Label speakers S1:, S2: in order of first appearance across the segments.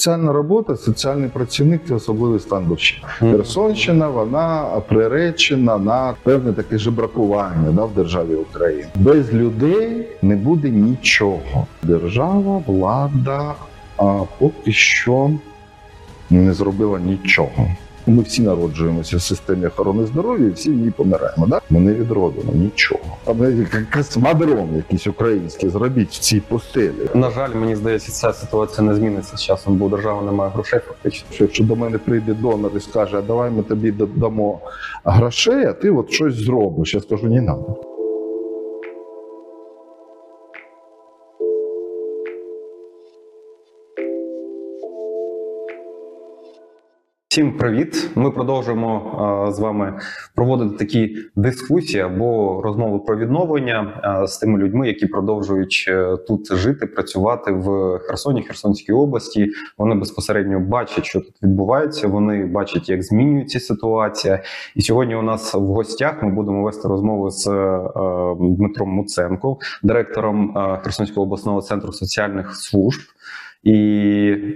S1: соціальна робота, соціальний працівник це особливий стан душі. Херсонщина вона приречена на певне таке жебракування да, в державі України. Без людей не буде нічого. Держава, влада а поки що не зробила нічого. Ми всі народжуємося в системі охорони здоров'я, і всі в ній помираємо. Да? Ми не відробимо нічого. Космодром якийсь український зробіть в цій пустелі.
S2: На жаль, мені здається, ця ситуація не зміниться з часом, бо держава не немає грошей фактично.
S1: Що якщо до мене прийде донор і скаже, а давай ми тобі дамо грошей, а ти от щось зробиш. Я скажу, не треба.
S2: Всім привіт! Ми продовжуємо е, з вами проводити такі дискусії або розмови про відновлення е, з тими людьми, які продовжують е, тут жити, працювати в Херсоні, Херсонській області. Вони безпосередньо бачать, що тут відбувається. Вони бачать, як змінюється ситуація. І сьогодні у нас в гостях ми будемо вести розмову з е, Дмитром Муценко, директором е, Херсонського обласного центру соціальних служб. І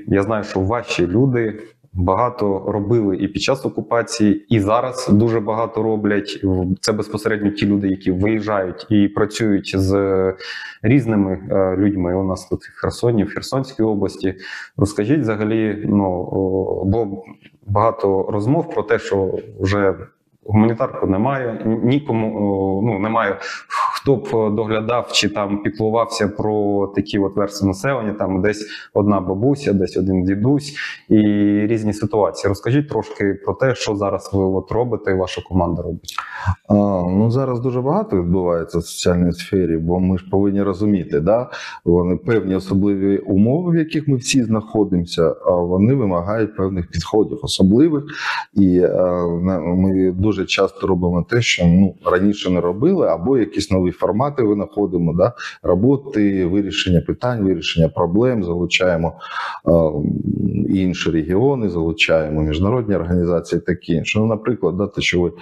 S2: я знаю, що ваші люди багато робили і під час окупації, і зараз дуже багато роблять. Це безпосередньо ті люди, які виїжджають і працюють з різними е, людьми. У нас тут в Херсоні, в Херсонській області. Розкажіть взагалі, ну бо багато розмов про те, що вже гуманітарку немає, нікому ну немає. Хто б доглядав чи там піклувався про такі от версії населення, там десь одна бабуся, десь один дідусь і різні ситуації. Розкажіть трошки про те, що зараз ви от робите, і ваша команда робить.
S1: А, ну зараз дуже багато відбувається в соціальній сфері, бо ми ж повинні розуміти, да вони певні особливі умови, в яких ми всі знаходимося, а вони вимагають певних підходів, особливих. І е, на- ми дуже часто робимо те, що ну раніше не робили, або якісь нові формати винаходимо, да роботи, вирішення питань, вирішення проблем, залучаємо е, інші регіони, залучаємо міжнародні організації, такі інше. Ну, наприклад, да, те, що ви е,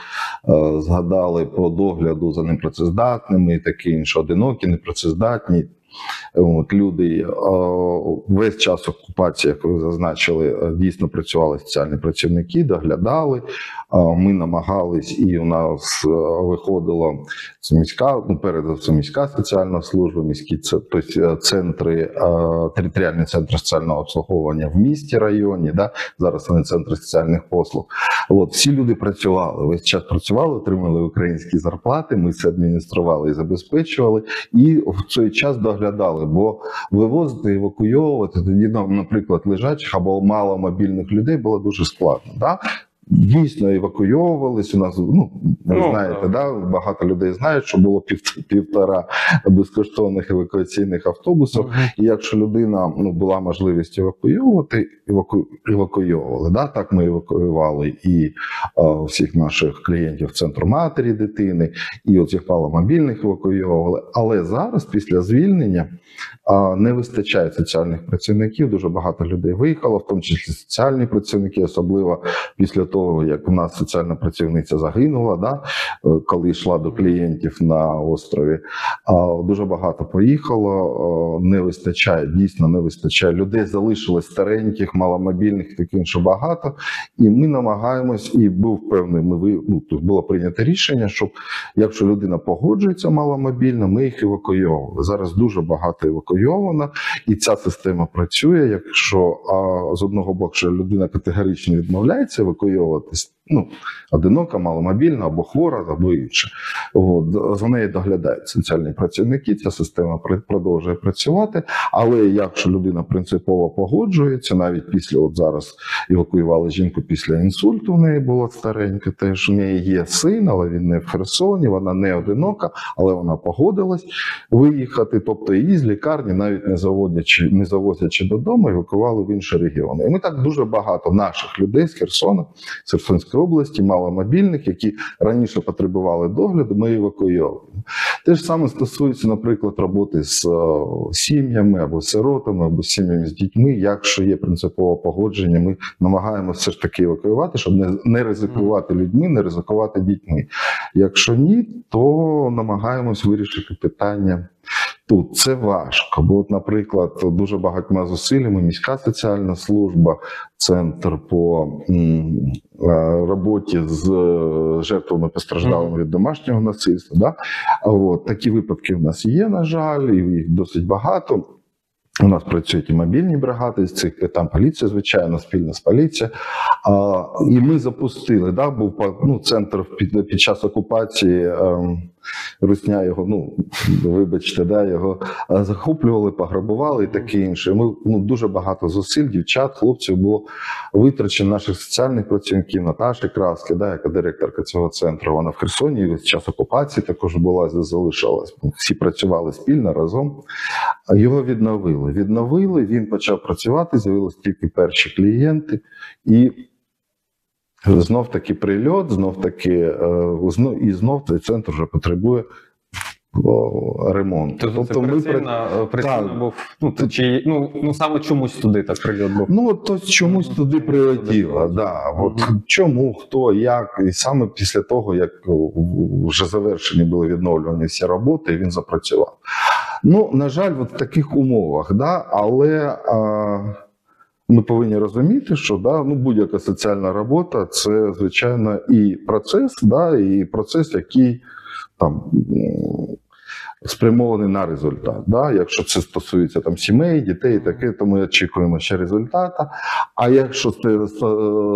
S1: згадали по догляду за непрацездатними і таке інше, одинокі, непрацездатні. От, люди е, весь час окупації, як ви зазначили, е, дійсно працювали соціальні працівники, доглядали. Ми намагались, і у нас е, виходила міська, ну перед міська соціальна служба, міські тобто центри, територіальні центри соціального обслуговування в місті, районі. Да? Зараз вони центри соціальних послуг. От всі люди працювали, весь час працювали, отримали українські зарплати. Ми це адміністрували і забезпечували, і в цей час доглядали. Бо вивозити, евакуйовувати тоді, наприклад, лежачих або маломобільних людей було дуже складно. Да? Дійсно евакуйовувались. У нас ну ви
S2: Ну,
S1: знаєте,
S2: так.
S1: да багато людей знають, що було пів, півтора безкоштовних евакуаційних автобусів. І якщо людина ну була можливість евакуйовувати, еваку... евакуйовували. Да? Так ми евакуювали і е, всіх наших клієнтів центру матері дитини, і оцих маломобільних евакуйовували. Але зараз, після звільнення, е, не вистачає соціальних працівників. Дуже багато людей виїхало, в тому числі соціальні працівники, особливо після того, як у нас соціальна працівниця загинула, да? е, коли йшла до клієнтів на острові. Дуже багато поїхало, е, не вистачає, дійсно не вистачає. Людей залишилось стареньких, маломобільних, таке інше багато. І ми намагаємось, і був певний, ми ну, було прийнято рішення, щоб якщо людина погоджується маломобільно, ми їх евакуйовували. Зараз дуже багато евакуйовано, і ця система працює. Якщо а, з одного боку, що людина категорично відмовляється евакуйовуватись, ну одинока, маломобільна або хвора, або інше. От, за нею доглядають соціальні працівники. Ця система пр- продовжує працювати. Але якщо людина принципово погоджується, навіть після от зараз евакуювали жінку після інсульту, в неї було стареньке, теж у неї є син, але він не в Херсоні, вона не одинока, але вона погодилась виїхати. Тобто її з лікарні, навіть не заводячи, не завозячи додому, евакували в інші регіони. І ми так дуже багато наших людей з Херсона, Херсонської області, маломобільних, які раніше потребували догляду, ми евакуйовуємо. Те ж саме стосується, наприклад, роботи з е, сім'ями або сиротами, або сім'ями з дітьми. Якщо є принципове погодження, ми намагаємося все ж таки евакуювати, щоб не ризикувати людьми, не ризикувати дітьми. Якщо ні, то намагаємось вирішити питання Тут це важко, бо, от, наприклад, дуже багатьма зусиллями міська соціальна служба, центр по м, е, роботі з е, жертвами постраждалими від домашнього насильства. Да? От такі випадки в нас є, на жаль, і їх досить багато. У нас працюють і мобільні бригади з цих там поліція, звичайно, спільно з поліцією. І ми запустили, да, був ну, центр під, під час окупації. ем, Русня його, ну вибачте, да, його е, захоплювали, пограбували і таке інше. Ми ну дуже багато зусиль, дівчат, хлопців було витрачено наших соціальних працівників, Наташі Краски, да, яка директорка цього центру. Вона в Херсоні весь час окупації також була залишилась. Всі працювали спільно разом. Його відновили. Відновили. Він почав працювати. З'явилися тільки перші клієнти, і знов таки прильот, знов таки е, і знов цей центр вже потребує ремонту.
S2: Тобто, це прицільно, прицільно
S1: Так.
S2: був, ну, то чи, ну, ну саме чомусь туди так прильот був.
S1: Ну, то чомусь туди прилетіло. Да. От
S2: Мгм.
S1: чому, хто, як, і саме після того, як вже завершені були відновлені всі роботи, він запрацював. Ну, на жаль, от в таких умовах, да, але а, ми повинні розуміти, що да, ну, будь-яка соціальна робота це, звичайно, і процес, да, і процес, який там. Спрямований на результат. Да? Якщо це стосується там сімей, дітей, таке, то ми очікуємо ще результата. А якщо це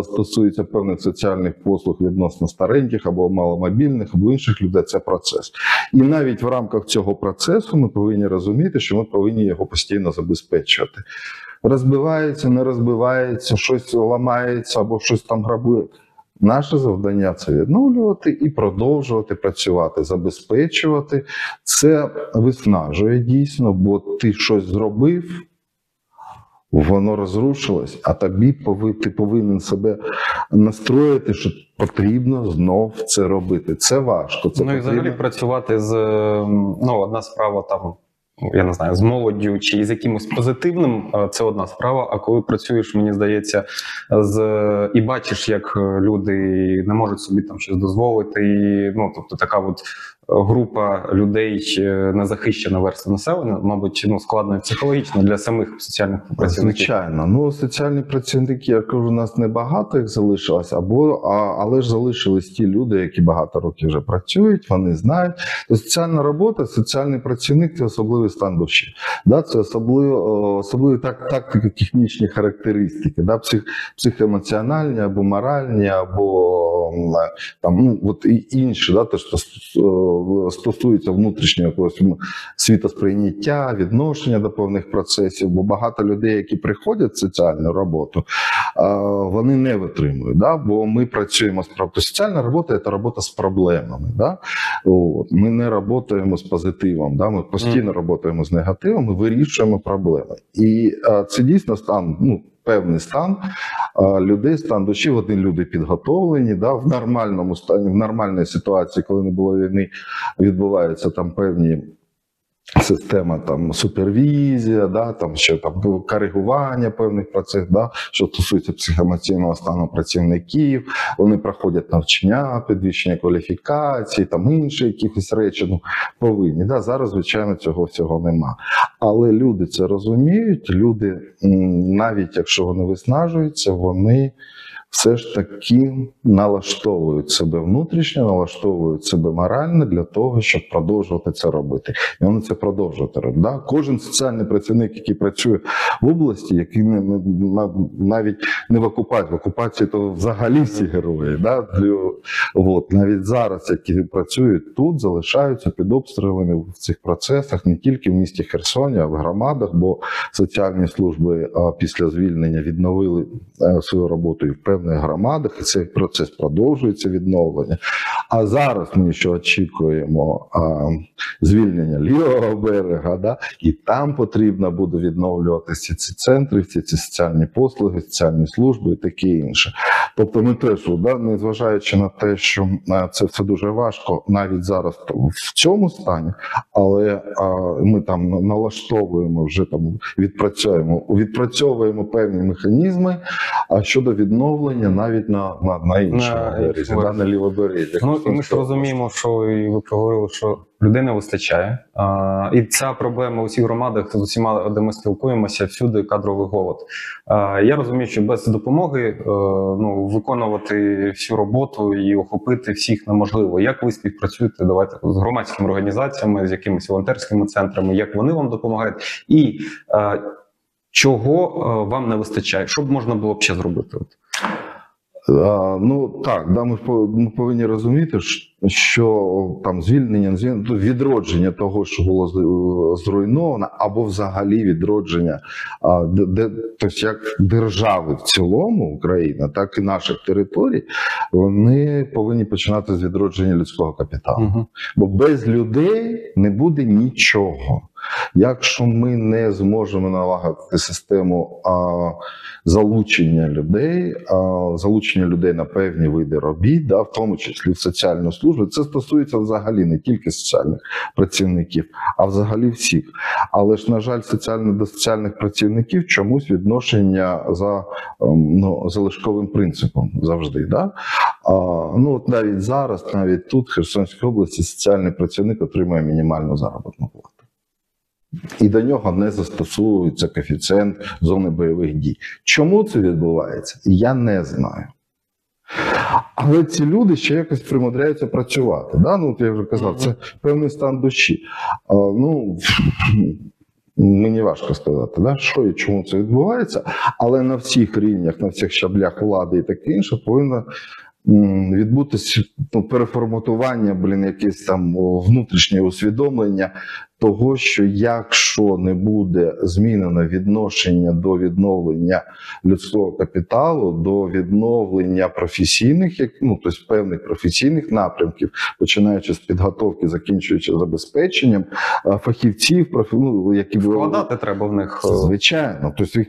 S1: стосується певних соціальних послуг відносно стареньких або маломобільних, або інших людей, це процес. І навіть в рамках цього процесу ми повинні розуміти, що ми повинні його постійно забезпечувати. Розбивається, не розбивається, щось ламається або щось там грабує. Наше завдання це відновлювати і продовжувати працювати, забезпечувати. Це виснажує дійсно, бо ти щось зробив, воно розрушилось, а тобі ти повинен себе настроїти, що потрібно знов це робити. Це важко. Це
S2: ну і взагалі працювати з ем, ну, одна справа там. Ну, Я не знаю, з молоддю чи з якимось позитивним це одна справа. А коли працюєш, мені здається, з і бачиш, як е, люди не можуть собі там щось дозволити. І, ну тобто, така от група людей, незахищена верства населення, мабуть, ну складно психологічно для самих соціальних працівників.
S1: Звичайно, ну соціальні працівники, я кажу, у нас небагато їх залишилось, або а, але ж залишились ті люди, які багато років вже працюють, вони знають. Соціальна робота, соціальний працівник це особливий стан душі. Да, це особливо особливі так, тактико-технічні характеристики, да, псих, психоемоціональні або моральні, або там ну от і інші, да, те, що стосується внутрішнього якогось світосприйняття, відношення до певних процесів, бо багато людей, які приходять в соціальну роботу, вони не витримують. Да? Бо ми працюємо з проб- Соціальна робота це робота з проблемами. Да? От. Ми не працюємо з позитивом, да? ми постійно працюємо з негативом, ми вирішуємо проблеми. І це дійсно стан. Ну, Певний стан людей, стан душі, вони люди підготовлені, да, в нормальному стані, в нормальній ситуації, коли не було війни, відбуваються там певні система там супервізія, да, там ще там коригування певних процесів, да, що стосується психоемоційного стану працівників, вони проходять навчання, підвищення кваліфікації, там інші якісь речі ну, повинні. Да. Зараз, звичайно, цього всього нема. Але люди це розуміють, люди, навіть якщо вони виснажуються, вони все ж таки налаштовують себе внутрішньо, налаштовують себе морально для того, щоб продовжувати це робити. І вони це продовжувати робити. Да? Кожен соціальний працівник, який працює в області, який не, не на- навіть не в окупації, в окупації то взагалі всі герої. Да? От, навіть зараз, які працюють тут, залишаються під обстрілами в цих процесах не тільки в місті Херсоні, а в громадах, бо соціальні служби після звільнення відновили е, свою роботу і в певних громадах, і цей процес продовжується відновлення. А зараз ми ще очікуємо а, звільнення лівого берега, да? і там потрібно буде відновлюватися ці центри, всі ці соціальні послуги, соціальні служби і таке інше. Тобто, ми теж, да, незважаючи на те, що е, це все дуже важко навіть зараз в цьому стані, але а, ми там налаштовуємо вже там відпрацьовуємо, відпрацьовуємо певні механізми. Щодо відновлення навіть на, на, на іншому
S2: На
S1: березі, на лівобережжі.
S2: Ну і ми ж розуміємо, що і ви проговорили, що людей не вистачає. А, і ця проблема у всіх громадах з усіма, де ми спілкуємося, всюди кадровий голод. А, я розумію, що без допомоги е, ну, виконувати всю роботу і охопити всіх неможливо. Як ви співпрацюєте? Давайте з громадськими організаціями, з якимись волонтерськими центрами, як вони вам допомагають, і е, чого е, вам не вистачає? Що б можна було б ще зробити?
S1: А, ну так, да, ми, ми повинні розуміти, що там звільнення, звільнення, відродження того, що було зруйновано, або взагалі відродження а, де, де, тобто як держави в цілому, Україна, так і наших територій, вони повинні починати з відродження людського капіталу.
S2: Угу.
S1: Бо без людей не буде нічого. Якщо ми не зможемо налагодити систему а, залучення людей, а, залучення людей на певні види робіт, да, в тому числі в соціальну службу, це стосується взагалі не тільки соціальних працівників, а взагалі всіх. Але ж, на жаль, соціально до соціальних працівників чомусь відношення за ем, ну, залишковим принципом завжди. Да? А, ну от навіть зараз, навіть тут, в Херсонській області, соціальний працівник отримує мінімальну заробітну плату. І до нього не застосовується коефіцієнт зони бойових дій. Чому це відбувається? Я не знаю. Але ці люди ще якось примудряються працювати. Да? Ну, от я вже казав, це певний стан душі. А, ну, мені важко сказати, да? що і чому це відбувається, але на всіх рівнях, на всіх щаблях влади і таке інше повинно відбутися ну, переформатування, блін, якесь там внутрішнє усвідомлення того, що якщо не буде змінено відношення до відновлення людського капіталу, до відновлення професійних, як ну тобто певних професійних напрямків, починаючи з підготовки, закінчуючи забезпеченням фахівців, профі... ну, які
S2: Вкладати треба в них. е,
S1: Звичайно, тобто їх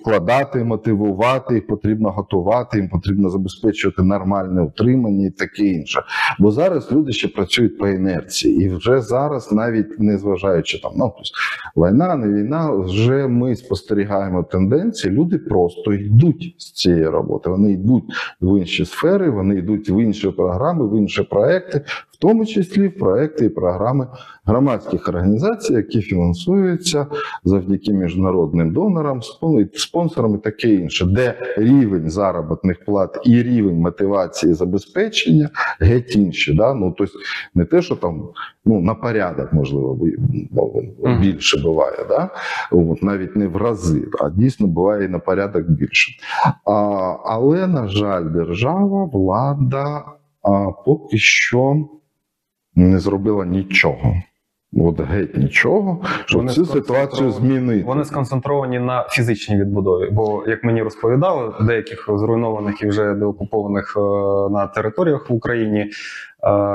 S1: вкладати, мотивувати, їх потрібно готувати, їм потрібно забезпечувати нормальне утримання і таке інше. Бо зараз люди ще працюють по інерції, і вже зараз, навіть не зважаючи там, ну тобто, війна, не війна, вже ми спостерігаємо тенденції. Люди просто йдуть з цієї роботи. Вони йдуть в інші сфери, вони йдуть в інші програми, в інші проекти, тому числі в проекти і програми громадських організацій, які фінансуються завдяки міжнародним донорам, спон- спонсорам і таке інше, де рівень заробітних плат і рівень мотивації забезпечення геть інші. Да? Ну, тобто не те, що там ну, на порядок, можливо, більше буває, да? От, навіть не в рази, а дійсно буває і на порядок більше. А, але, на жаль, держава, влада а, поки що не зробила нічого. От геть нічого, щоб
S2: Вони
S1: цю ситуацію змінити.
S2: Вони сконцентровані на фізичній відбудові. Бо, як мені розповідали, деяких зруйнованих і вже деокупованих е, на територіях в Україні,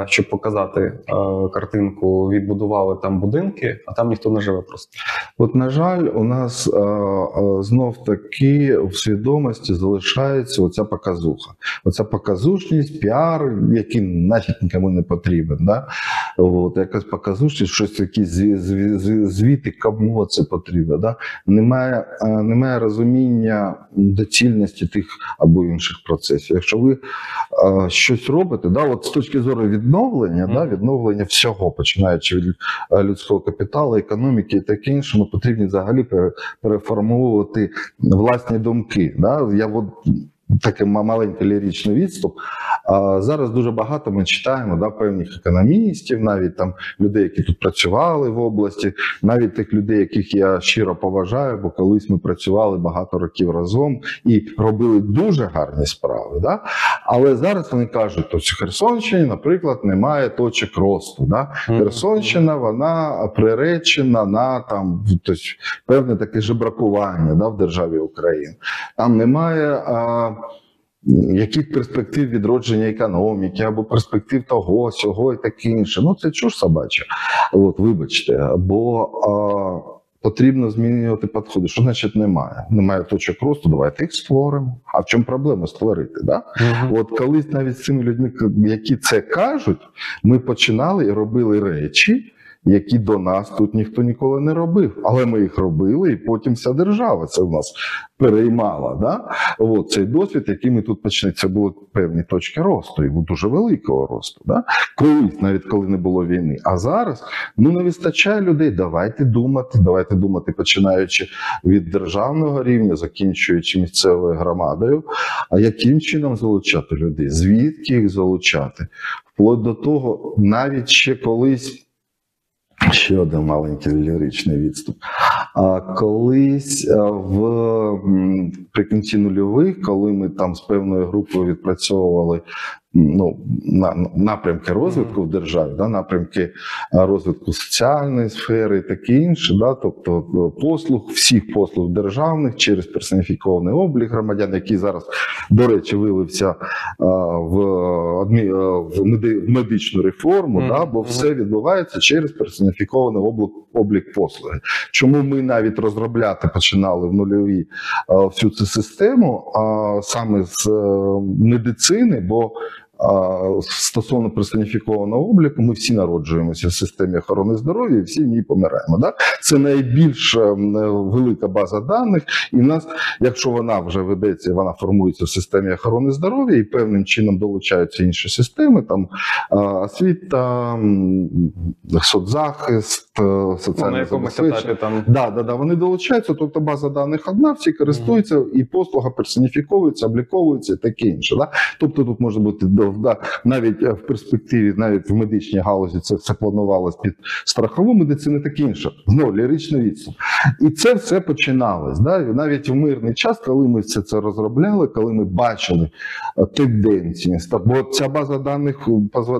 S2: щоб показати картинку, відбудували там будинки, а там ніхто не живе просто.
S1: От, на жаль, у нас знов таки в свідомості залишається оця показуха. Оця показушність, піар, який нафіг нікому не потрібен. Да? От, якась показушність, щось якісь зві- зві- зві- звіти, кому це потрібно. Да? Немає, немає розуміння доцільності тих або інших процесів. Якщо ви щось робите, да, от з точки зору відновлення, да, відновлення всього, починаючи від е, людського капіталу, економіки і таке інше, ми потрібні взагалі переформовувати власні думки. Да? Я от таке ма- маленький ліричний відступ. А зараз дуже багато ми читаємо да, певних економістів, навіть там людей, які тут працювали в області, навіть тих людей, яких я щиро поважаю, бо колись ми працювали багато років разом і робили дуже гарні справи. Да? Але зараз вони кажуть, що в Херсонщині, наприклад, немає точок росту. Да? Херсонщина, вона приречена на там тобто, певне таке жебракування да, в державі Україна. Там немає. А, яких перспектив відродження економіки або перспектив того, сього і таке інше. Ну це чуж собача. От, вибачте, бо а, потрібно змінювати підходи. Що значить немає? Немає точок росту, давайте їх створимо. А в чому проблема створити? Да?
S2: Мгм.
S1: От колись навіть з цими людьми, які це кажуть, ми починали і робили речі, які до нас тут ніхто ніколи не робив. Але ми їх робили, і потім вся держава це в нас переймала. Да? От цей досвід, який ми тут почали, це були певні точки росту, і дуже великого росту. Да? Колись, навіть коли не було війни. А зараз ну не вистачає людей. Давайте думати, давайте думати, починаючи від державного рівня, закінчуючи місцевою громадою. А яким чином залучати людей? Звідки їх залучати? Вплоть до того, навіть ще колись. Ще один маленький ліричний відступ. А колись в м, при кінці нульових, коли ми там з певною групою відпрацьовували ну, на, напрямки розвитку в державі, да, напрямки розвитку соціальної сфери і таке інше, да, тобто е, послуг, всіх послуг державних через персоніфікований облік громадян, який зараз, до речі, вилився а, в, адмі, а, в, меди, в медичну реформу,
S2: Мгм.
S1: да, бо все відбувається через персоніфікований облік, облік послуги. Чому ми навіть розробляти починали в нульовій а, всю цю систему, а саме з е, медицини, бо стосовно персоніфікованого обліку, ми всі народжуємося в системі охорони здоров'я і всі в ній помираємо. Да? Це найбільш е, велика база даних, і нас, якщо вона вже ведеться, вона формується в системі охорони здоров'я, і певним чином долучаються інші системи, там освіта, м, соцзахист, е,
S2: Ну,
S1: соціальне забезпечення.
S2: там
S1: Да, да, да, вони долучаються, тобто база даних одна, всі користуються, і послуга персоніфіковується, обліковується і таке інше. Да? Тобто тут може бути да, да, навіть е, в перспективі, навіть в медичній галузі це все планувалось під страхову медицину, і таке інше. Знову ліричний відступ. І це все починалось. Да? Навіть в мирний час, коли ми все це розробляли, коли ми бачили е, тенденції, бо ця база даних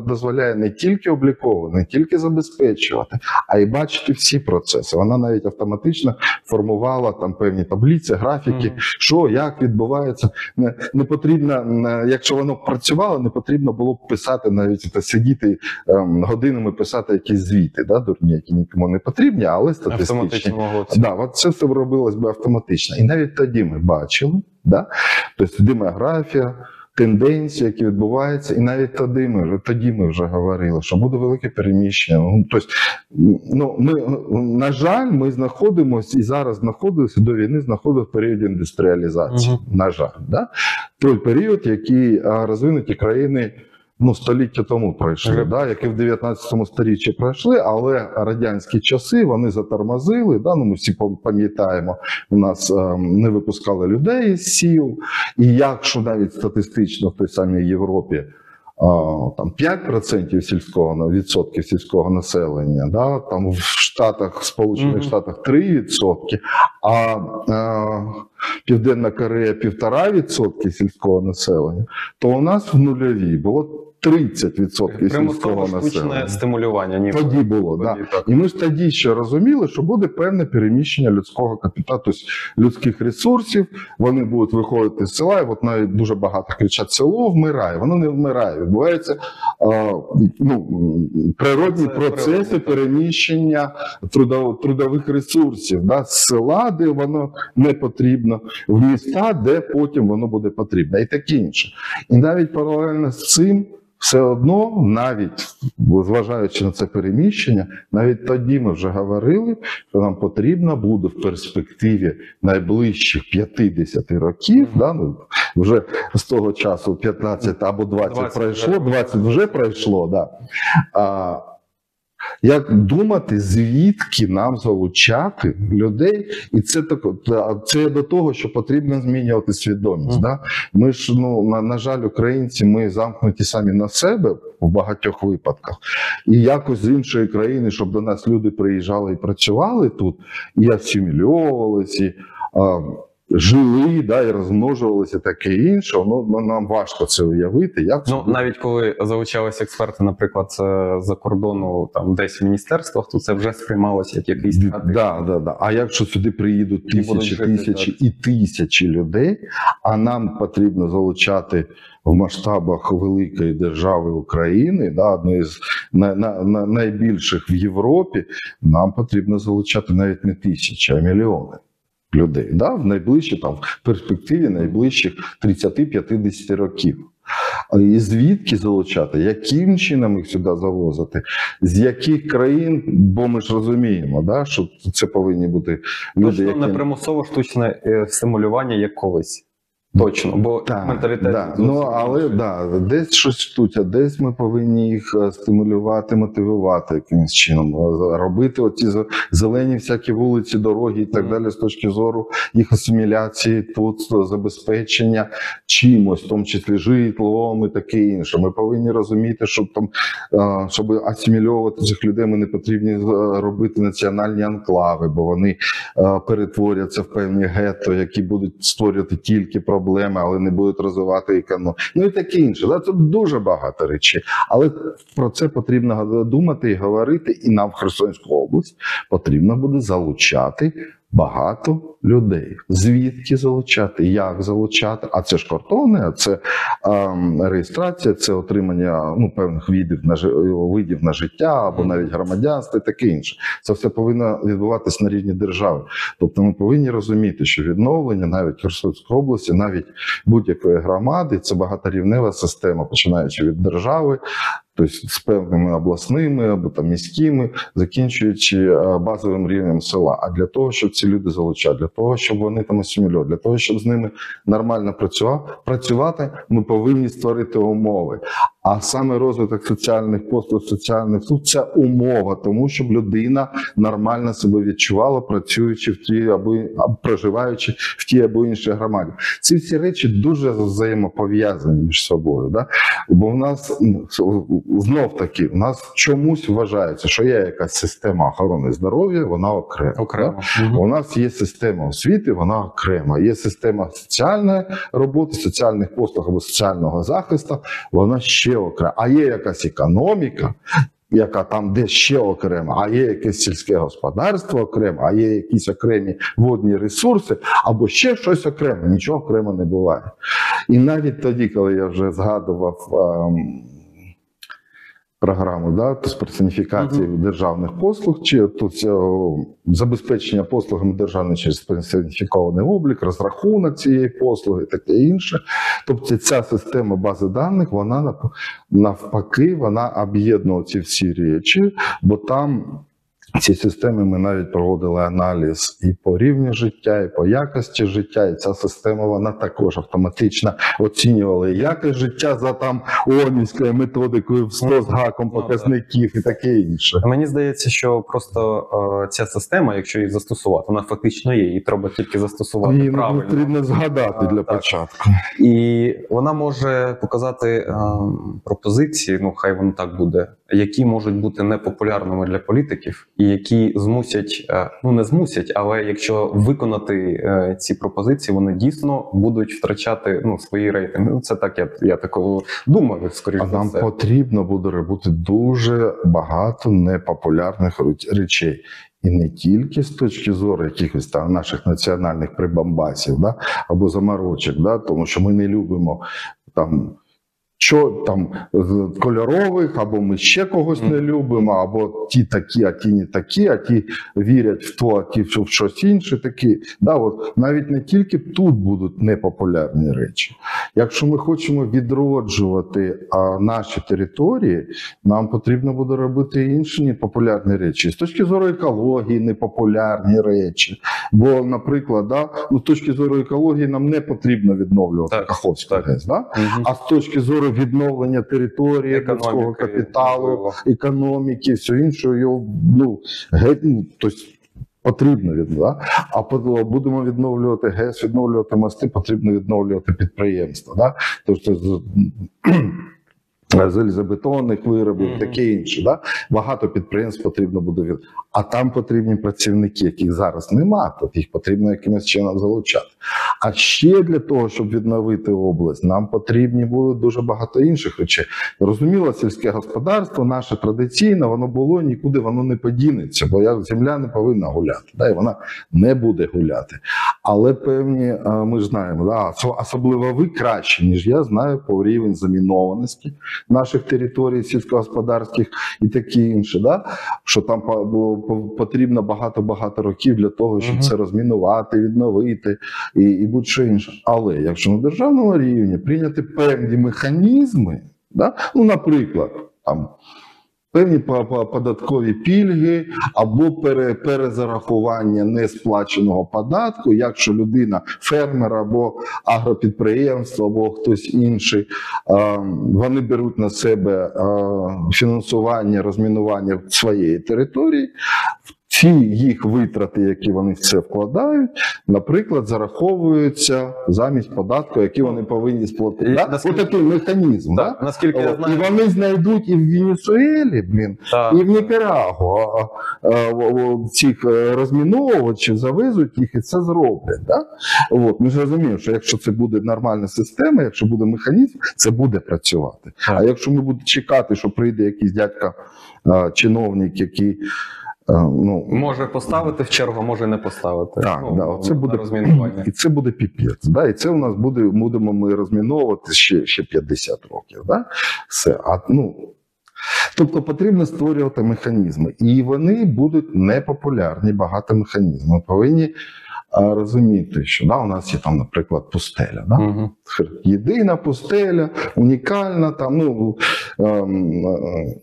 S1: дозволяє не тільки обліковувати, не тільки забезпечувати, а й бачити всі процеси. Вона навіть автоматично формувала там певні таблиці, графіки,
S2: Мгм.
S1: що як відбувається. Не, не потрібно, якщо воно працювало, не потрібно було б писати навіть та сидіти ем, годинами, писати якісь звіти, да, дурні, які нікому не потрібні, але статистичні. Да, от це все робилось би автоматично. І навіть тоді ми бачили, да? тобто демографія, тенденції, які відбуваються, і навіть тоді ми, вже- тоді ми вже говорили, що буде велике переміщення. Ну, тобто, ну, ми, на жаль, ми знаходимося і зараз знаходилися до війни, знаходилися в періоді індустріалізації. На жаль, да? той період, який розвинуті країни. Ну, століття тому пройшли,
S2: Вже-
S1: да, які в 19 сторіччі пройшли, але радянські часи вони затормозили. Да, ну, ми всі пам'ятаємо, у нас ем, не випускали людей з сіл. І якщо навіть статистично в той самій Європі там 5% сільського відсотків сільського населення, да, там в Штатах, Сполучених Штатах 3%, а, а Південна Корея 1,5% сільського населення, то у нас в нульовій було 30%
S2: Примусово
S1: сільського населення.
S2: стимулювання. Ніби.
S1: Тоді було, да.
S2: Так.
S1: І ми ж тоді ще розуміли, що буде певне переміщення людського капіталу, тобто людських ресурсів. Вони будуть виходити з села, і от навіть дуже багато кричать: село вмирає. Воно не вмирає. Відбуваються а, ну, природні
S2: Це
S1: процеси переміщення трудов, трудових ресурсів да, з села, де воно не потрібно, в міста, де потім воно буде потрібно, і таке інше. І навіть паралельно з цим. Все одно, навіть зважаючи на це переміщення, навіть тоді ми вже говорили, що нам потрібно буде в перспективі найближчих 50 років, да, ну, вже з того часу 15 або 20,
S2: 20
S1: пройшло, 20 вже пройшло. Да. А, як думати, звідки нам залучати людей, і це тако, та- це до того, що потрібно змінювати свідомість.
S2: Мгм.
S1: Да? Ми ж ну на, на жаль, українці, ми замкнуті самі на себе в багатьох випадках, і якось з іншої країни, щоб до нас люди приїжджали і працювали тут, і асимільовувалися, і а, жили, да, і розмножувалися таке інше. Ну, ну, нам важко це уявити. Як
S2: Ну,
S1: буде.
S2: навіть коли залучалися експерти, наприклад, е, за кордону там десь в міністерствах, то це вже сприймалося як якийсь
S1: Да, да, да. А якщо сюди приїдуть
S2: І
S1: тисячі,
S2: жити,
S1: тисячі і тисячі людей, а нам потрібно залучати в масштабах великої держави України, да, одної з на, на, на, найбільших в Європі, нам потрібно залучати навіть не тисячі, а мільйони людей. Да, в найближчі там в перспективі найближчих 30-50 років. І звідки залучати, яким чином їх сюди завозити, з яких країн, бо ми ж розуміємо, да, що це повинні бути люди,
S2: Точно
S1: які
S2: не примусово штучне е, стимулювання як колись. Точно, бо
S1: Так,
S2: менталітет.
S1: да. Ну, але да, десь щось штуться, десь ми повинні їх е, стимулювати, мотивувати якимось чином, е, робити оці зелені всякі вулиці, дороги і так
S2: Мгм.
S1: далі з точки зору їх асиміляції, тут е, забезпечення чимось, в тому числі житлом і таке інше. Ми повинні розуміти, що там, щоб асимільовувати цих людей, ми не потрібні робити національні анклави, бо вони перетворяться в певні гетто, які будуть створювати тільки проблеми, але не будуть розвивати економіку. Ну і таке інше. Це дуже багато речей. Але про це потрібно думати і говорити. І нам в Херсонську область потрібно буде залучати. Багато людей. Звідки залучати, як залучати? А це ж кордони, а це ем, реєстрація, це отримання ну, певних видів на видів на життя або навіть громадянство і таке інше. Це все повинно відбуватись на рівні держави. Тобто ми повинні розуміти, що відновлення навіть Херсонської області, навіть будь-якої громади, це багаторівнева система, починаючи від держави, тобто з певними обласними або там міськими, закінчуючи е, базовим рівнем села. А для того, щоб ці люди залучати, для того, щоб вони там асимілювали, для того, щоб з ними нормально працювати, ми повинні створити умови. А саме розвиток соціальних послуг, соціальних служб – це умова, тому щоб людина нормально себе відчувала, працюючи в тій або проживаючи в тій або іншій громаді. Ці всі речі дуже взаємопов'язані між собою. Да? Бо в нас знов таки, у нас чомусь вважається, що є якась система охорони здоров'я, вона окрема. да?
S2: окремо. Мгм.
S1: У нас є система освіти, вона окрема. Є система соціальної роботи, соціальних послуг або соціального захисту, вона ще окрема. А є якась економіка, яка там десь ще окрема, а є якесь сільське господарство окремо, а є якісь окремі водні ресурси, або ще щось окреме. Нічого окремо не буває. І навіть тоді, коли я вже згадував. ем, Програму да, з персоніфікації державних послуг, чи тут забезпечення послугами державної через персоніфікований облік, розрахунок цієї послуги, таке інше. Тобто ця система бази даних, вона нав- навпаки, вона об'єднує ці всі речі, бо там ці системи ми навіть проводили аналіз і по рівню життя, і по якості життя. І ця система вона також автоматично оцінювала якість життя за там ООНівською методикою в 100 з гаком
S2: Ну,
S1: показників і таке інше.
S2: Мені здається, що просто е, ця система, якщо її застосувати, вона фактично є, її треба тільки застосувати
S1: Її
S2: правильно.
S1: потрібно згадати для
S2: Так.
S1: початку.
S2: І вона може показати е, пропозиції, ну хай воно так буде, які можуть бути непопулярними для політиків, і які змусять, е, ну не змусять, але якщо виконати е, ці пропозиції, вони дійсно будуть втрачати ну свої рейтинги. Ну це так, я, я такого думаю, скоріш
S1: А
S2: за
S1: нам
S2: все.
S1: потрібно буде робити дуже багато непопулярних речей. І не тільки з точки зору якихось там наших національних прибамбасів, да, або заморочок, да, тому що ми не любимо там. Що там з кольорових, або ми ще когось не любимо, або ті такі, а ті не такі, а ті вірять в то, а ті в щось інше такі. Да, от навіть не тільки тут будуть непопулярні речі. Якщо ми хочемо відроджувати а, наші території, нам потрібно буде робити інші непопулярні речі. З точки зору екології, непопулярні речі. Бо, наприклад, да, ну, з точки зору екології нам не потрібно відновлювати
S2: Так,
S1: Каховську. ГЕС. Да?
S2: Мгм.
S1: А з точки зору відновлення території, людського капіталу,
S2: можливо.
S1: економіки, все інше, його ну, геть, ну, тобто, потрібно від, да? А будемо відновлювати ГЕС, відновлювати мости, потрібно відновлювати підприємства. Да? Тобто залізобетонних виробів,
S2: Мгм.
S1: таке інше. Да? Багато підприємств потрібно буде від. А там потрібні працівники, яких зараз нема, то їх потрібно якимось чином залучати. А ще для того, щоб відновити область, нам потрібні будуть дуже багато інших речей. Зрозуміло, сільське господарство наше традиційне, воно було нікуди воно не подінеться, бо земля не повинна гуляти, да, і вона не буде гуляти. Але певні, е, ми ж знаємо, да, особливо ви краще, ніж я знаю по рівень замінованості наших територій сільськогосподарських і таке інше. Да? Що там потрібно багато-багато років для того, щоб
S2: Мгм.
S1: це розмінувати, відновити і, і будь-що інше. Але якщо на державному рівні прийняти певні механізми, да? ну, наприклад, там. Певні по- по- податкові пільги або перезарахування несплаченого податку, якщо людина фермер або агропідприємство, або хтось інший, вони беруть на себе фінансування розмінування своєї території. Ці їх витрати, які вони в це вкладають, наприклад, зараховуються замість податку, який вони повинні сплатити.
S2: І
S1: Да?
S2: наскільки-
S1: Отакий механізм. Да?
S2: Так, наскільки я знаю,
S1: І вони знайдуть і в Венесуелі, блін,
S2: так,
S1: і в Нікарагу цих е, розміновувачів завезуть їх і це зроблять. Да? От, ми ж розуміємо, що якщо це буде нормальна система, якщо буде механізм, це буде працювати.
S2: Так.
S1: А якщо ми будемо чекати, що прийде якийсь дядька чиновник, який. А, Ну,
S2: може поставити в чергу, може не поставити.
S1: так,
S2: Ну,
S1: да, це буде
S2: розмінування.
S1: і це буде піпець. Да? І це у нас буде, будемо ми розміновувати ще, ще 50 років. Да? Все. А, ну, тобто потрібно створювати механізми. І вони будуть непопулярні, багато механізмів. Ми повинні а, розуміти, що да, у нас є там, наприклад, пустеля. Да?
S2: Мгм.
S1: Єдина пустеля, унікальна, там, ну, ем, е, е, е,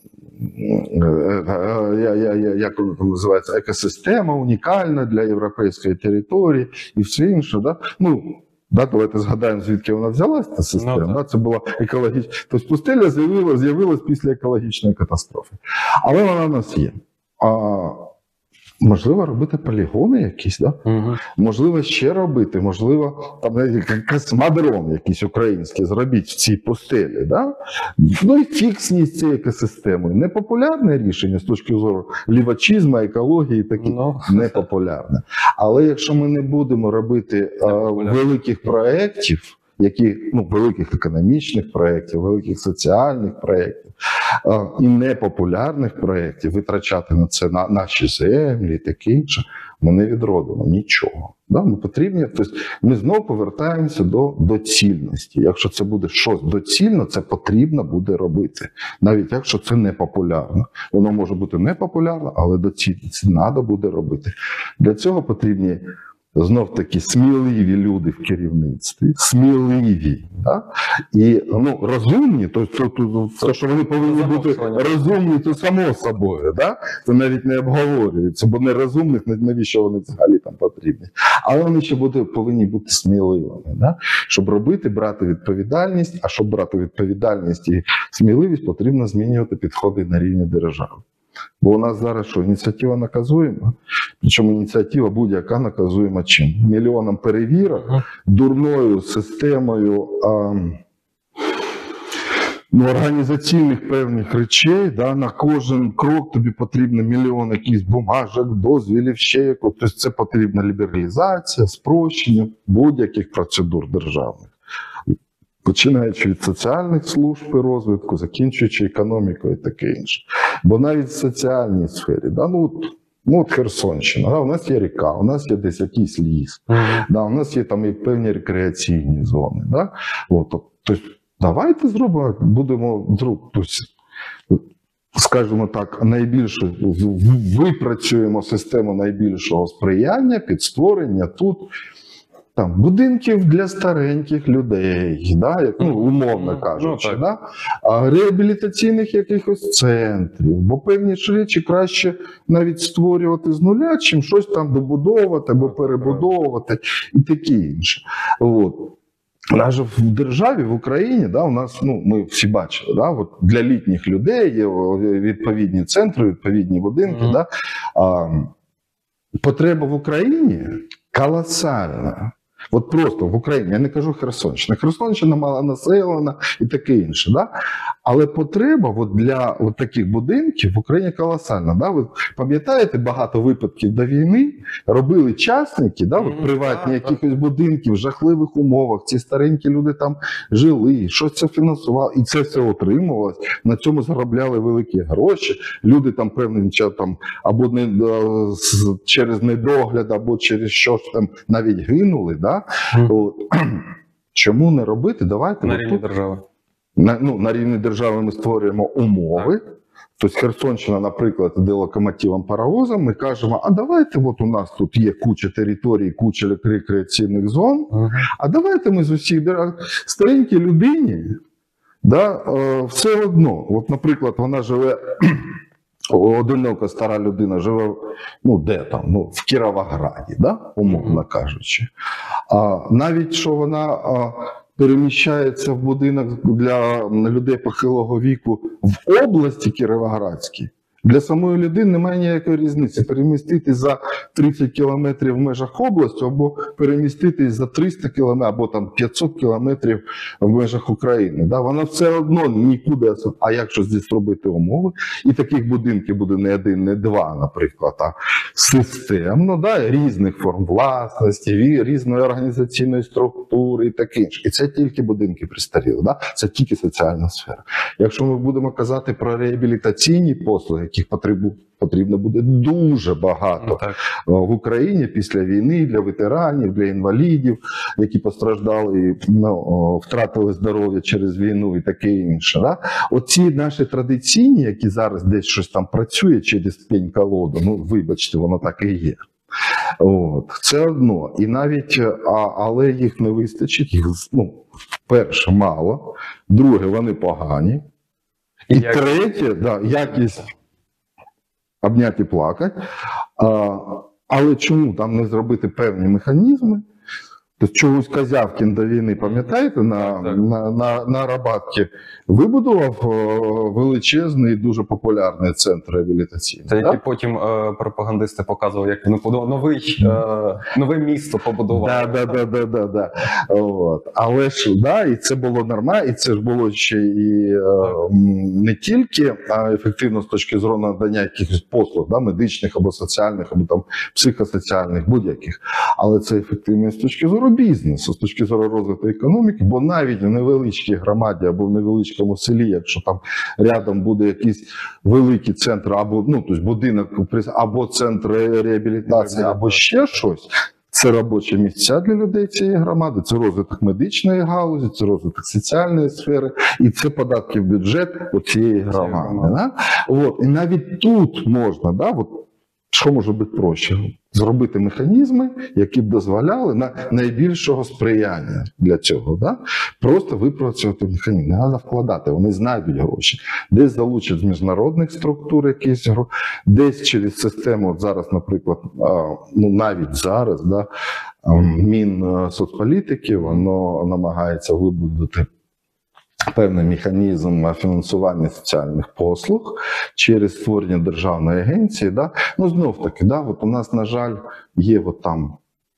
S1: як вона там називається, екосистема унікальна для європейської території і все інше. Да? Ну, Да, давайте згадаємо, звідки вона взялася, ця система.
S2: Ну,
S1: да, це була екологічна. Тобто пустеля з'явилася з'явилась після екологічної катастрофи. Але вона в нас є. А, можливо, робити полігони якісь, да?
S2: Мгм.
S1: Можливо, ще робити, можливо, там космодром якийсь український зробіть в цій пустелі. Да? Ну і фіксність цієї екосистеми. Непопулярне рішення з точки зору лівачизму, екології таке.
S2: Ну,
S1: Непопулярне. Але якщо ми не будемо робити а, великих проєктів, які ну, великих економічних проєктів, великих соціальних проєктів і непопулярних проєктів, витрачати на це на наші землі таке інше, ми не відродимо нічого. Да? Ми потрібні, тобто ми знову повертаємося до доцільності. Якщо це буде щось доцільно, це потрібно буде робити, навіть якщо це не популярно. Воно може бути не популярно, але доцільно це треба буде робити. Для цього потрібні знов таки сміливі люди в керівництві, сміливі, да? і ну, розумні, то, то, то, то, що вони повинні бути розумні, то само собою. Да? Це навіть не обговорюється, бо нерозумних навіщо вони взагалі там потрібні. Але вони ще буде, повинні бути сміливими, да? щоб робити, брати відповідальність. А щоб брати відповідальність і сміливість, потрібно змінювати підходи на рівні держави. Бо у нас зараз що ініціатива наказуєма, причому ініціатива будь-яка наказуєма чим? Мільйоном перевірок, дурною системою. А, Ну, організаційних певних речей, да, на кожен крок тобі потрібно мільйон якихось бумажок, дозвілів, ще якось. Тобто це потрібна лібералізація, спрощення будь-яких процедур державних. Починаючи від соціальних служб і розвитку, закінчуючи економікою і таке інше. Бо навіть в соціальній сфері, да, ну, от, ну, от Херсонщина, да, у нас є ріка, у нас є десь якийсь ліс. Да, у нас є там і певні рекреаційні зони. Да? От, тобто, давайте зробимо, будемо тобто, скажімо так, найбільше випрацюємо систему найбільшого сприяння під створення тут. Там будинків для стареньких людей, да, як, ну, умовно
S2: Ну,
S1: кажучи,
S2: так.
S1: да? а реабілітаційних якихось центрів, бо певні речі краще навіть створювати з нуля, чим щось там добудовувати або перебудовувати і таке інше. От. Же в державі, в Україні, да, у нас, ну, ми всі бачили, да, от для літніх людей є відповідні центри, відповідні будинки.
S2: Мгм.
S1: Да, а, потреба в Україні колосальна. От просто в Україні, я не кажу Херсонщина. Херсонщина мала населена і таке інше. Да? Але потреба от для от таких будинків в Україні колосальна. Да? Ви пам'ятаєте багато випадків до війни робили частники, да? от приватні якихось будинків в жахливих умовах. Ці старенькі люди там жили, щось це фінансувало, і це все отримувалось. На цьому заробляли великі гроші. Люди там певним часом там або не через недогляд, або через щось там навіть гинули. Да? От. Чому не робити? Давайте
S2: на рівні держави.
S1: На, ну, на рівні держави ми створюємо умови. Тобто Херсонщина, наприклад, де локомотивом паровозом, ми кажемо, а давайте от у нас тут є куча територій, куча рекреаційних зон, а давайте ми з усіх старенькій людині, да, е, все одно. От, наприклад, вона живе. Одинока стара людина живе, ну де там, ну в Кіровограді, да, умовно кажучи. А навіть що вона а, переміщається в будинок для людей похилого віку в області Кіровоградській, для самої людини немає ніякої різниці. Переміститись за 30 кілометрів в межах області, або переміститись за 300 кілометрів, або там 500 кілометрів в межах України. Да? Вона все одно нікуди. А якщо здесь робити умови, і таких будинків буде не один, не два, наприклад, а системно, да? різних форм власності, різної організаційної структури і таке інше. І це тільки будинки пристаріли, да? це тільки соціальна сфера. Якщо ми будемо казати про реабілітаційні послуги, яких потребу, потрібно буде дуже багато
S2: Ну, так.
S1: е, в Україні після війни для ветеранів, для інвалідів, які постраждали ну, втратили здоров'я через війну і таке інше. Да? Оці наші традиційні, які зараз десь щось там працює через пень колоду, ну вибачте, воно так і є. От, це одно. І навіть, е, а, але їх не вистачить. Їх ну, перше, мало. Друге, вони погані. І,
S2: І як-
S1: третє, да, якість обняти і плакати. Але чому там не зробити певні механізми? Тобто чогось Козявкін до війни, пам'ятаєте, на,
S2: Так,
S1: на, на, на Рабатці вибудував величезний, дуже популярний центр реабілітаційний.
S2: Це які потім е, пропагандисти показували, як побудували новий, е, нове місто побудували.
S1: Да, да, да, да, да, да. От. Але ж да, і це було нормально, і це ж було ще і е, не тільки а, ефективно з точки зору надання якихось послуг, да, медичних або соціальних, або там психосоціальних, будь-яких, але це ефективно з точки зору бізнесу, з точки зору розвитку економіки, бо навіть в невеличкій громаді або в невеличкому селі, якщо там рядом буде якийсь великий центр, або ну тобто будинок або центр реабілітації, або ще щось. Це робочі місця для людей цієї громади, це розвиток медичної галузі, це розвиток соціальної сфери, і це податки в бюджет цієї громади. Да? От. І навіть тут можна, да, от, що може бути проще? Зробити механізми, які б дозволяли на найбільшого сприяння для цього. Да? Просто випрацювати механізм. Не треба вкладати, вони знайдуть гроші. Десь залучать з міжнародних структур якісь гроші, десь через систему, зараз, наприклад, ну навіть зараз, да, Мінсоцполітики, воно намагається вибудувати певний механізм фінансування соціальних послуг через створення державної агенції. Да? Ну, знов таки, да, от у нас, на жаль, є от там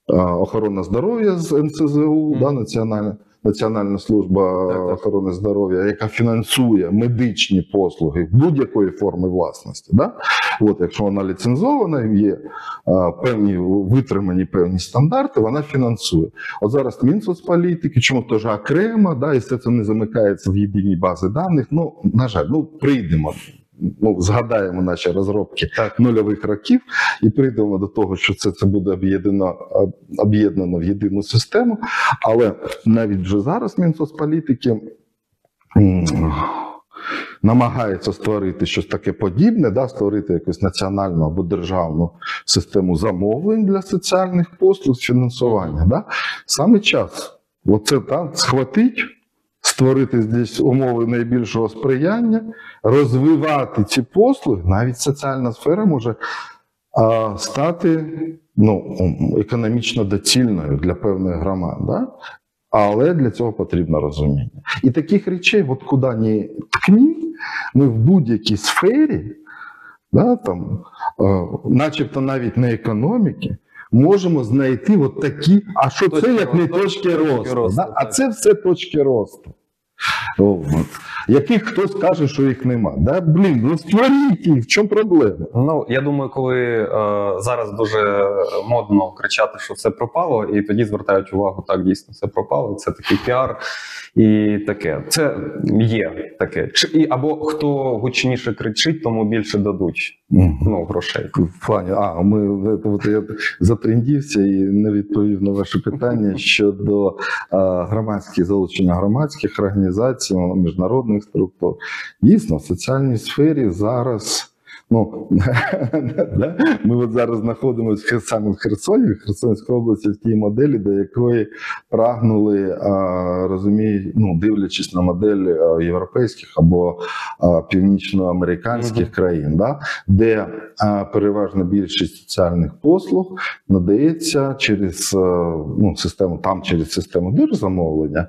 S1: е, охорона здоров'я з НСЗУ,
S2: Мгм.
S1: да, Національна. Національна служба
S2: Так, так.
S1: охорони здоров'я, яка фінансує медичні послуги будь-якої форми власності. Да? От, якщо вона ліцензована, є а, певні витримані певні стандарти, вона фінансує. От зараз Мінсоцполітики, чому теж окремо, да, і все це не замикається в єдиній базі даних. Ну, на жаль, ну прийдемо. Ну, згадаємо наші розробки
S2: Так.
S1: нульових років і прийдемо до того, що це, це буде об'єднано, об'єднано в єдину систему. Але навіть вже зараз Мінсоцполітики м, намагаються створити щось таке подібне, да, створити якусь національну або державну систему замовлень для соціальних послуг фінансування. Да? Саме час. Оце там схватить, створити здесь умови найбільшого сприяння, розвивати ці послуги, навіть соціальна сфера може а, стати ну, економічно доцільною для певних громад. Да? Але для цього потрібно розуміння. І таких речей, от куди ні ткні, ми в будь-якій сфері, да, там, е, начебто навіть не економіки, можемо знайти от такі, а що це як не точки росту, да? А це все точки росту. От. Яких хтось каже, що їх нема. Да? Блін, ну створіть їх, в чому проблема?
S2: Ну я думаю, коли е, зараз дуже модно кричати, що все пропало, і тоді звертають увагу, так дійсно все пропало. Це такий піар і таке. Це є таке. Чи і або хто гучніше кричить, тому більше дадуть ну грошей.
S1: В а ми от я затрендівся і не відповів на ваше питання щодо а, громадських залучення громадських організацій. Організацій, міжнародних структур. Дійсно, в соціальній сфері зараз. Ну, да, ми от зараз знаходимося саме в Херсоні, в Херсонській області, в тій моделі, до якої прагнули, а, розуміє, ну, дивлячись на модель європейських або північноамериканських країн, да, де переважна більшість соціальних послуг надається через ну, систему, там через систему держзамовлення,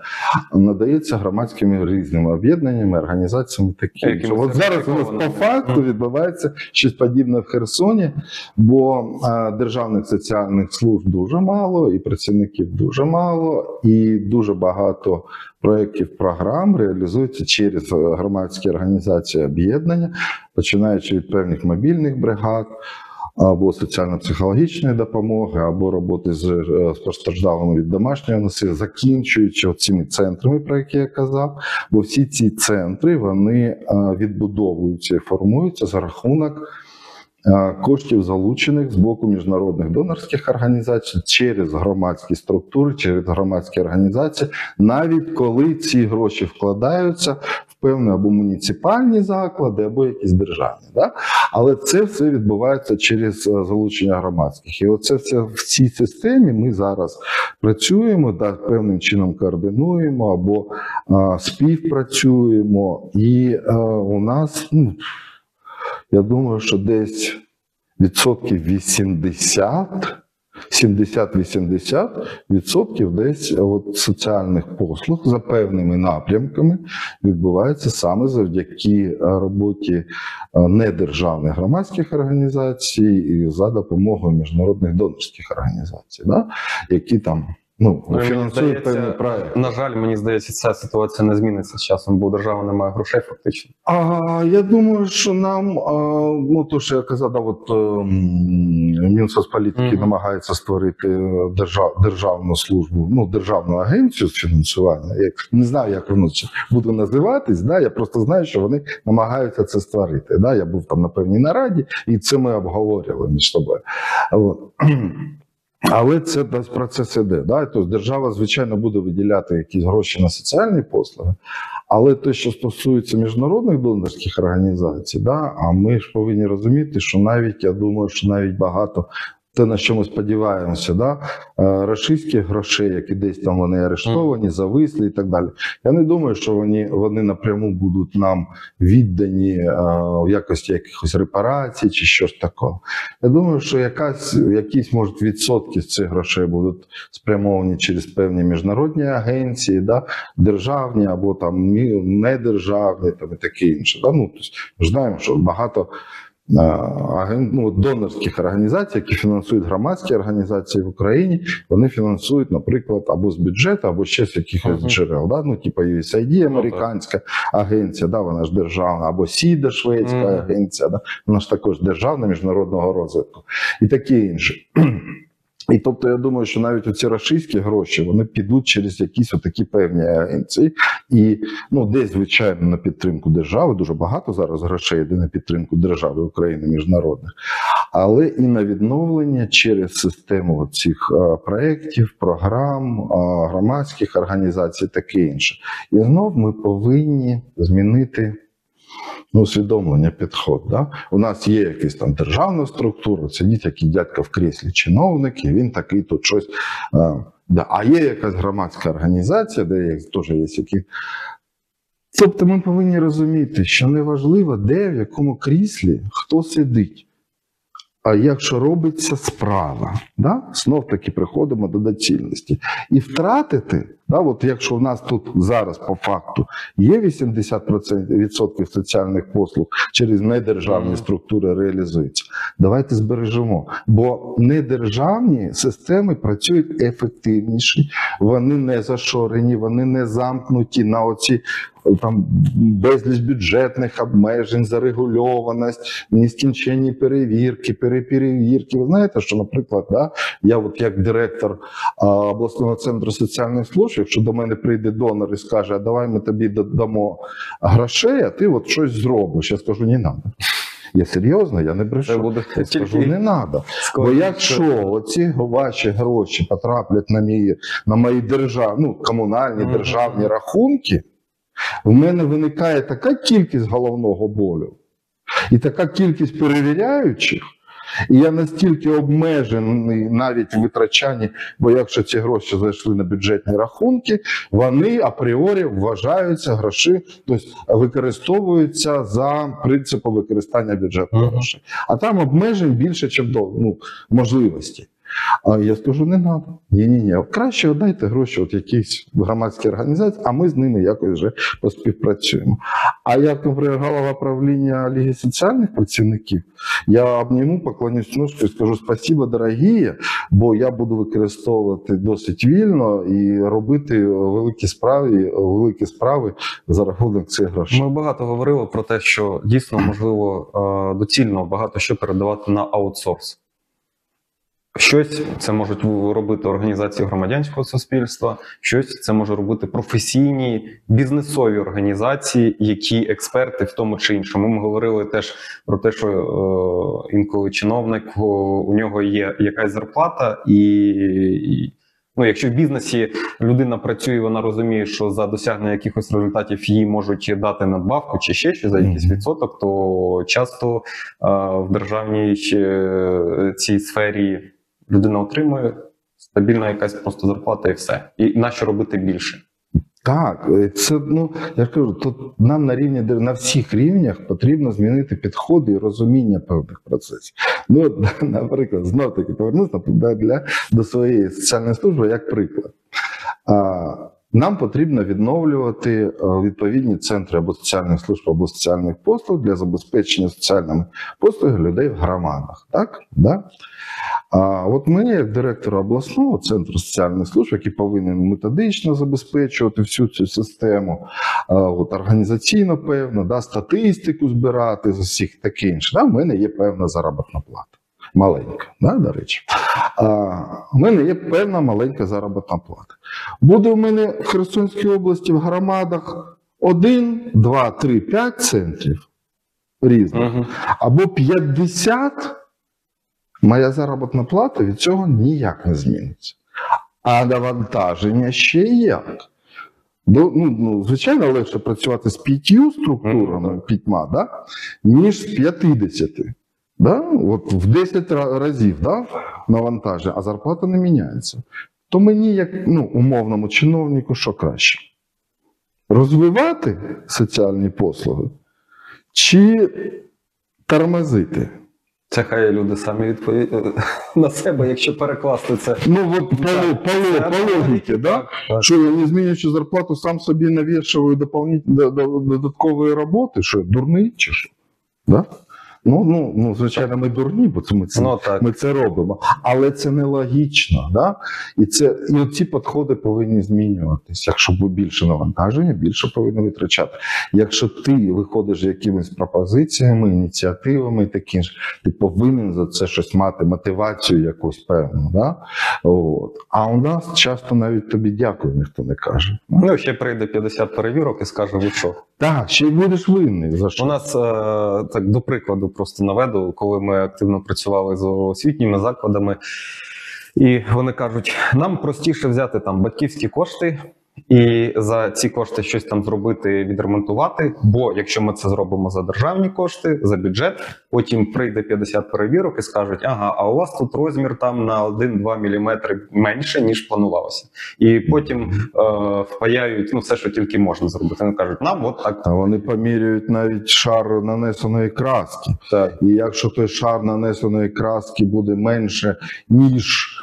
S1: надається громадськими різними об'єднаннями, організаціями такі. От зараз у нас по факту
S2: Мгм.
S1: Відбувається щось подібне в Херсоні, бо е, державних соціальних служб дуже мало, і працівників дуже мало, і дуже багато проєктів програм реалізуються через е, громадські організації об'єднання, починаючи від певних мобільних бригад. Або соціально-психологічної допомоги, або роботи з, е, постраждалими від домашнього насилля, закінчуючи цими центрами, про які я казав. Бо всі ці центри вони е, відбудовуються і формуються за рахунок е, коштів, залучених з боку міжнародних донорських організацій через громадські структури, через громадські організації, навіть коли ці гроші вкладаються певні або муніципальні заклади, або якісь державні. Да? Але це все відбувається через е, залучення громадських. І оце все в цій системі ми зараз працюємо, да, певним чином координуємо або е, співпрацюємо. І е, у нас, ну, я думаю, що десь відсотків 80. 70-80 відсотків десь от соціальних послуг за певними напрямками відбувається саме завдяки е, роботі е, недержавних громадських організацій і за допомогою міжнародних донорських організацій, да? які там ну,
S2: Ну,
S1: фінансують певні проекти.
S2: На жаль, мені здається, ця ситуація не зміниться з часом, бо держава не має грошей фактично.
S1: А, я думаю, що нам, а, ну то, що я казав, да, от ем, Мінсоцполітики
S2: Мгм.
S1: намагається створити е, держав, державну службу, ну державну агенцію з фінансування. Я не знаю, як воно буде називатись. Да, я просто знаю, що вони намагаються це створити. Да, я був там на певній нараді, і це ми обговорювали між собою. От. Але це десь процес іде. Да? Тобто держава, звичайно, буде виділяти якісь гроші на соціальні послуги, але те, що стосується міжнародних донорських організацій, да, а ми ж повинні розуміти, що навіть я думаю, що навіть багато те, на що ми сподіваємося, да, е, рашистських грошей, які десь там вони арештовані, зависли і так далі. Я не думаю, що вони, вони напряму будуть нам віддані е, в якості якихось репарацій чи щось такого. Я думаю, що якась, якісь можуть відсотки з цих грошей будуть спрямовані через певні міжнародні агенції, да, державні або там недержавні, там і таке інше. Да? Ну, тобто, ми знаємо, що багато а, ну, донорських організацій, які фінансують громадські організації в Україні, вони фінансують, наприклад, або з бюджету, або ще з якихось
S2: Мгм.
S1: джерел. Да? Ну, типу USAID, американська агенція, да, вона ж державна, або СІДА, шведська
S2: Мгм.
S1: агенція, да? вона ж також державна міжнародного розвитку і таке інше. І тобто я думаю, що навіть оці рашистські гроші вони підуть через якісь отакі певні агенції, і ну десь звичайно на підтримку держави. Дуже багато зараз грошей йде на підтримку держави України міжнародних, але і на відновлення через систему цих е, проєктів, програм, е, громадських організацій, таке інше. І знов ми повинні змінити. Ну, усвідомлення підход. Да? У нас є якась там державна структура, сидить який дядько в кріслі чиновник, і він такий тут щось. А, да. а є якась громадська організація, де теж є які. Тобто ми повинні розуміти, що неважливо, де в якому кріслі хто сидить. А якщо робиться справа, да? знов таки приходимо до доцільності. І втратити, да, от якщо в нас тут зараз по факту є 80% соціальних послуг через недержавні структури реалізуються, давайте збережемо. Бо недержавні системи працюють ефективніше, вони не зашорені, вони не замкнуті на оці там безліч бюджетних обмежень, зарегульованість, нескінченні перевірки, переперевірки. Ви знаєте, що, наприклад, да, я, от як директор а, обласного центру соціальних служб, якщо до мене прийде донор і скаже, а давай ми тобі дамо грошей, а ти от щось зробиш. Я скажу, не треба. Я серйозно, я не брешу.
S2: буде
S1: Я скажу, не треба. Бо якщо оці ваші гроші потраплять на мої, на мої держав, ну, комунальні
S2: Мгм.
S1: державні рахунки, В мене виникає така кількість головного болю і така кількість перевіряючих, і я настільки обмежений навіть в витрачанні, бо якщо ці гроші зайшли на бюджетні рахунки, вони апріорі вважаються гроші, тобто використовуються за принципом використання бюджетних грошей. А там обмежень більше, ніж до ну, можливості. А я скажу, не треба. Ні, ні, ні. Краще дайте гроші от якійсь громадській організації, а ми з ними якось вже поспівпрацюємо. А як, наприклад, голова правління Ліги соціальних працівників, я обніму, поклонюсь ножку і скажу спасибо, дорогі, бо я буду використовувати досить вільно і робити великі справи, великі справи за рахунок цих грошей.
S2: Ми багато говорили про те, що дійсно можливо е, доцільно багато що передавати на аутсорс. Щось це можуть робити організації громадянського суспільства, щось це може робити професійні бізнесові організації, які експерти в тому чи іншому. Ми говорили теж про те, що е, інколи чиновник у нього є якась зарплата, і, і ну, якщо в бізнесі людина працює, вона розуміє, що за досягнення якихось результатів їй можуть дати надбавку чи ще щось за якийсь відсоток, то часто е, в державній е, цій сфері людина отримує стабільна якась просто зарплата і все. І нащо робити більше?
S1: Так, е, це ну я кажу, тут нам на рівні на всіх рівнях потрібно змінити підходи і розуміння певних процесів. Ну, наприклад, знов таки повернутися на- для до своєї соціальної служби як приклад. А, нам потрібно відновлювати е, відповідні центри або соціальних служб, або соціальних послуг для забезпечення соціальними послугами людей в громадах. Так? Да? А от мені, як директор обласного центру соціальних служб, який повинен методично забезпечувати всю цю систему, от організаційно певно, да, статистику збирати з усіх таке інше. Да, в мене є певна заробітна плата. Маленька, да, до речі. А, у мене є певна маленька заробітна плата. Буде у мене в Херсонській області в громадах один, два, три, п'ять центрів різних
S2: Угу.
S1: або 50, моя заробітна плата від цього ніяк не зміниться. А навантаження ще як. Ну, ну, ну, звичайно, легше працювати з п'ятью структурами, п'ятьма, да? ніж з 50. Да? От в 10 разів да? навантаження, а зарплата не міняється. То мені, як ну, умовному чиновнику, що краще? Розвивати соціальні послуги чи тормозити?
S2: Це хай люди самі відповідають на себе, якщо перекласти це.
S1: Ну, от по, логіці, да? Що я не змінюючи зарплату, сам собі навішую додаткової роботи, що я дурний чи що? Да? Ну, ну, ну, звичайно, ми дурні, бо це ми це,
S2: Ну так.
S1: ми це робимо. Але це нелогічно. Да? І, це, і ці підходи повинні змінюватися. Якщо буде більше навантаження, більше повинно витрачати. Якщо ти виходиш з якимись пропозиціями, ініціативами і такі ж, ти повинен за це щось мати, мотивацію якусь певну. Да? От. А у нас часто навіть тобі дякую, ніхто не каже.
S2: Ну, ще прийде 50 перевірок і скаже, ви що?
S1: Так, ще й будеш винний за що.
S2: У нас е, так до прикладу просто наведу, коли ми активно працювали з освітніми закладами, і вони кажуть: нам простіше взяти там батьківські кошти. І за ці кошти щось там зробити, відремонтувати. Бо якщо ми це зробимо за державні кошти, за бюджет, потім прийде 50 перевірок і скажуть: ага, а у вас тут розмір там на 1-2 мм менше ніж планувалося. І потім е, впаяють ну все, що тільки можна зробити. Вони кажуть, нам от так.
S1: А вони поміряють навіть шар нанесеної краски.
S2: так.
S1: І якщо той шар нанесеної краски буде менше, ніж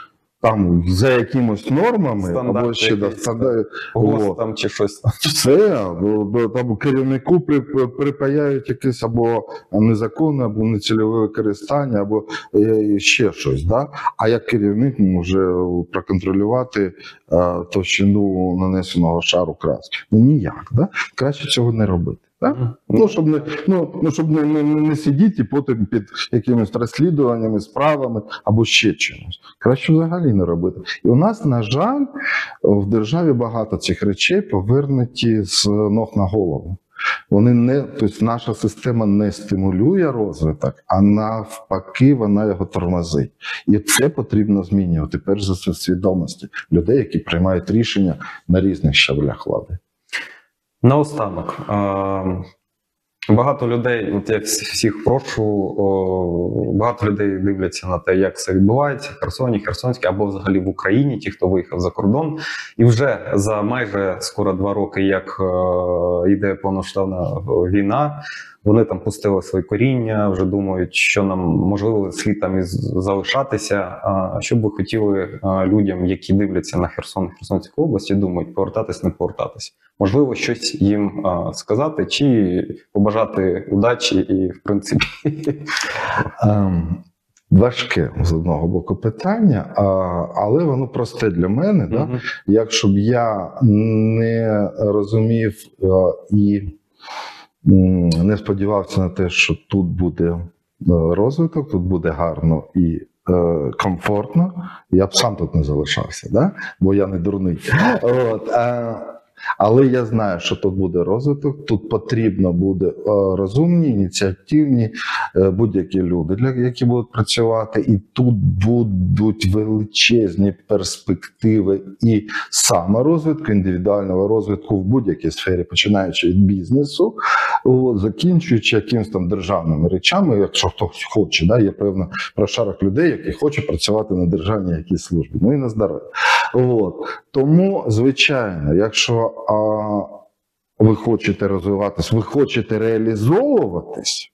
S1: там за якимось нормами,
S2: Стандарт
S1: або ще да,
S2: якийсь,
S1: стандарт,
S2: ГОСТ
S1: От.
S2: там чи щось там.
S1: все, бо- бо там керівнику при- при- припаяють якесь або незаконне, або нецільове використання, або е, ще щось. Да? А як керівник може проконтролювати е, товщину нанесеного шару краски? Ну ніяк. Да? Краще цього не робити. Так? Ну, щоб не, ну, ну, щоб не, не, не сидіти потім під якимись розслідуваннями, справами або ще чимось. Краще взагалі не робити. І у нас, на жаль, в державі багато цих речей повернуті з ног на голову. Вони не, тобто наша система не стимулює розвиток, а навпаки, вона його тормозить. І це потрібно змінювати, перш за все, свідомості людей, які приймають рішення на різних щаблях влади.
S2: Наостанок. е, Багато людей, от я всіх прошу, багато людей дивляться на те, як це відбувається в Херсоні, Херсонській або взагалі в Україні, ті, хто виїхав за кордон. І вже за майже скоро два роки, як е, йде повноштабна війна, вони там пустили свої коріння, вже думають, що нам можливо слід там і залишатися. А що б ви хотіли людям, які дивляться на Херсон, Херсонську область, і думають, повертатись, не повертатись? Можливо, щось їм сказати, чи побажати удачі, і в принципі
S1: Ем, важке з одного боку питання, а, але воно просте для мене. Да? Якщо б я не розумів і не сподівався на те, що тут буде е, розвиток, тут буде гарно і е, комфортно, я б сам тут не залишався, да? бо я не дурний. От, е, але я знаю, що тут буде розвиток, тут потрібно буде е, розумні, ініціативні е, будь-які люди, які будуть працювати, і тут будуть величезні перспективи і саморозвитку, індивідуального розвитку в будь-якій сфері, починаючи від бізнесу, от, закінчуючи якимось там державними речами, якщо хтось хоче, да, є певна прошарок людей, які хочуть працювати на державній якійсь службі. Ну і на здоров'я. От. Тому, звичайно, якщо а, ви хочете розвиватись, ви хочете реалізовуватись,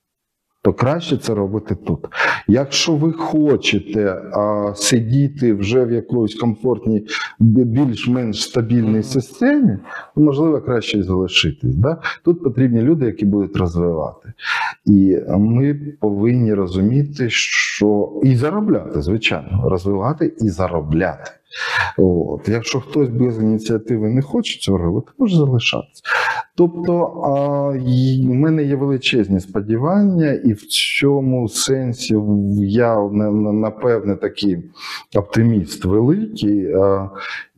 S1: то краще це робити тут. Якщо ви хочете а, сидіти вже в якоїсь комфортній, більш-менш стабільній системі, то можливо краще залишитись. Да? Тут потрібні люди, які будуть розвивати. І ми повинні розуміти, що і заробляти, звичайно, розвивати і заробляти. От. Якщо хтось без ініціативи не хоче цього робити, може залишатися. Тобто в мене є величезні сподівання, і в цьому сенсі я на- на- напевне такий оптиміст великий.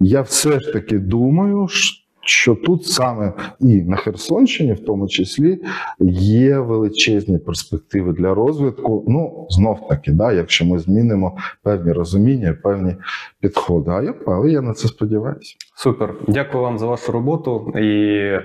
S1: Я все ж таки думаю, ш- що тут саме і на Херсонщині, в тому числі, є величезні перспективи для розвитку. Ну, знов таки, да, якщо ми змінимо певні розуміння, певні підходи. А я, але я на це сподіваюся.
S2: Супер. Дякую вам за вашу роботу і е,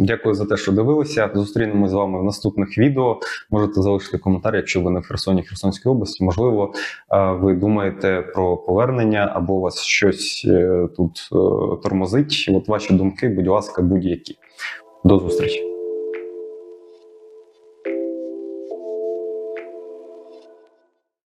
S2: дякую за те, що дивилися. Зустрінемось з вами в наступних відео. Можете залишити коментар, якщо ви не в Херсоні, Херсонській області. Можливо, е, ви думаєте про повернення або вас щось е, тут е, тормозить. От ваші думки, будь ласка, будь-які. До зустрічі.